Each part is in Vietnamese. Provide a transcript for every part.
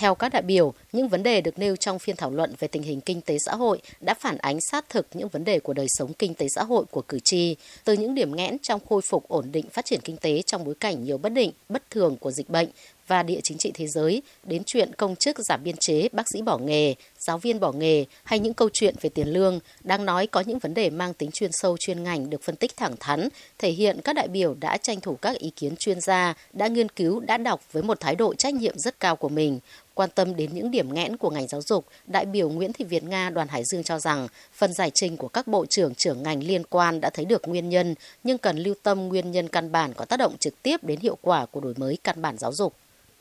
Theo các đại biểu, những vấn đề được nêu trong phiên thảo luận về tình hình kinh tế xã hội đã phản ánh sát thực những vấn đề của đời sống kinh tế xã hội của cử tri, từ những điểm nghẽn trong khôi phục ổn định phát triển kinh tế trong bối cảnh nhiều bất định, bất thường của dịch bệnh và địa chính trị thế giới đến chuyện công chức giảm biên chế, bác sĩ bỏ nghề, giáo viên bỏ nghề hay những câu chuyện về tiền lương, đang nói có những vấn đề mang tính chuyên sâu chuyên ngành được phân tích thẳng thắn, thể hiện các đại biểu đã tranh thủ các ý kiến chuyên gia, đã nghiên cứu, đã đọc với một thái độ trách nhiệm rất cao của mình, Quan tâm đến những điểm điểm nghẽn của ngành giáo dục, đại biểu Nguyễn Thị Việt Nga đoàn Hải Dương cho rằng phần giải trình của các bộ trưởng trưởng ngành liên quan đã thấy được nguyên nhân, nhưng cần lưu tâm nguyên nhân căn bản có tác động trực tiếp đến hiệu quả của đổi mới căn bản giáo dục.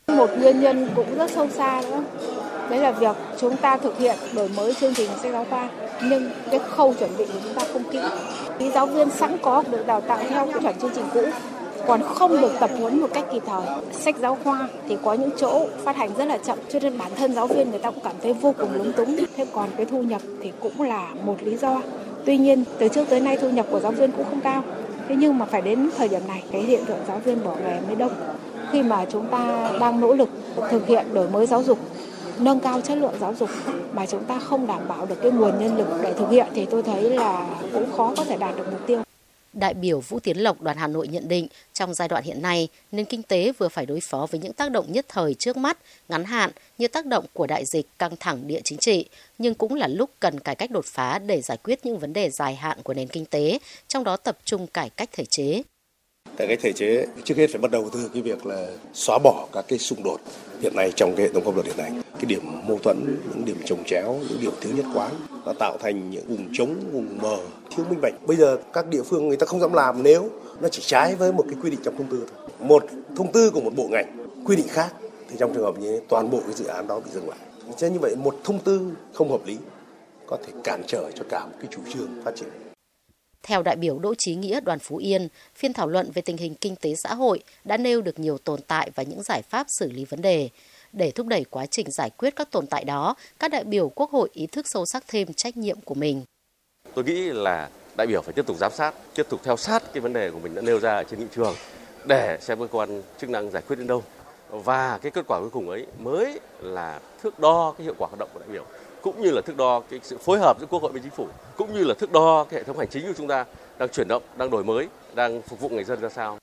Một nguyên nhân cũng rất sâu xa nữa, đấy là việc chúng ta thực hiện đổi mới chương trình sách giáo khoa nhưng cái khâu chuẩn bị của chúng ta không kỹ. Ý giáo viên sẵn có được đào tạo theo cái chuẩn chương trình cũ còn không được tập huấn một cách kịp thời. Sách giáo khoa thì có những chỗ phát hành rất là chậm, cho nên bản thân giáo viên người ta cũng cảm thấy vô cùng lúng túng. Thế còn cái thu nhập thì cũng là một lý do. Tuy nhiên, từ trước tới nay thu nhập của giáo viên cũng không cao. Thế nhưng mà phải đến thời điểm này, cái hiện tượng giáo viên bỏ nghề mới đông. Khi mà chúng ta đang nỗ lực thực hiện đổi mới giáo dục, nâng cao chất lượng giáo dục mà chúng ta không đảm bảo được cái nguồn nhân lực để thực hiện, thì tôi thấy là cũng khó có thể đạt được mục tiêu. Đại biểu Vũ Tiến Lộc đoàn Hà Nội nhận định trong giai đoạn hiện nay, nền kinh tế vừa phải đối phó với những tác động nhất thời trước mắt, ngắn hạn như tác động của đại dịch căng thẳng địa chính trị, nhưng cũng là lúc cần cải cách đột phá để giải quyết những vấn đề dài hạn của nền kinh tế, trong đó tập trung cải cách thể chế tại cái thể chế trước hết phải bắt đầu từ cái việc là xóa bỏ các cái xung đột hiện nay trong cái hệ thống pháp luật hiện nay. Cái điểm mâu thuẫn, những điểm trồng chéo, những điểm thiếu nhất quán nó tạo thành những vùng trống, vùng mờ, thiếu minh bạch. Bây giờ các địa phương người ta không dám làm nếu nó chỉ trái với một cái quy định trong thông tư thôi. Một thông tư của một bộ ngành quy định khác thì trong trường hợp như thế, toàn bộ cái dự án đó bị dừng lại. Cho như vậy một thông tư không hợp lý có thể cản trở cho cả một cái chủ trương phát triển theo đại biểu Đỗ Chí Nghĩa đoàn Phú Yên, phiên thảo luận về tình hình kinh tế xã hội đã nêu được nhiều tồn tại và những giải pháp xử lý vấn đề. Để thúc đẩy quá trình giải quyết các tồn tại đó, các đại biểu Quốc hội ý thức sâu sắc thêm trách nhiệm của mình. Tôi nghĩ là đại biểu phải tiếp tục giám sát, tiếp tục theo sát cái vấn đề của mình đã nêu ra ở trên nghị trường để xem cơ quan chức năng giải quyết đến đâu. Và cái kết quả cuối cùng ấy mới là thước đo cái hiệu quả hoạt động của đại biểu, cũng như là thước đo cái sự phối hợp giữa quốc hội với chính phủ, cũng như là thước đo cái hệ thống hành chính của chúng ta đang chuyển động, đang đổi mới, đang phục vụ người dân ra sao.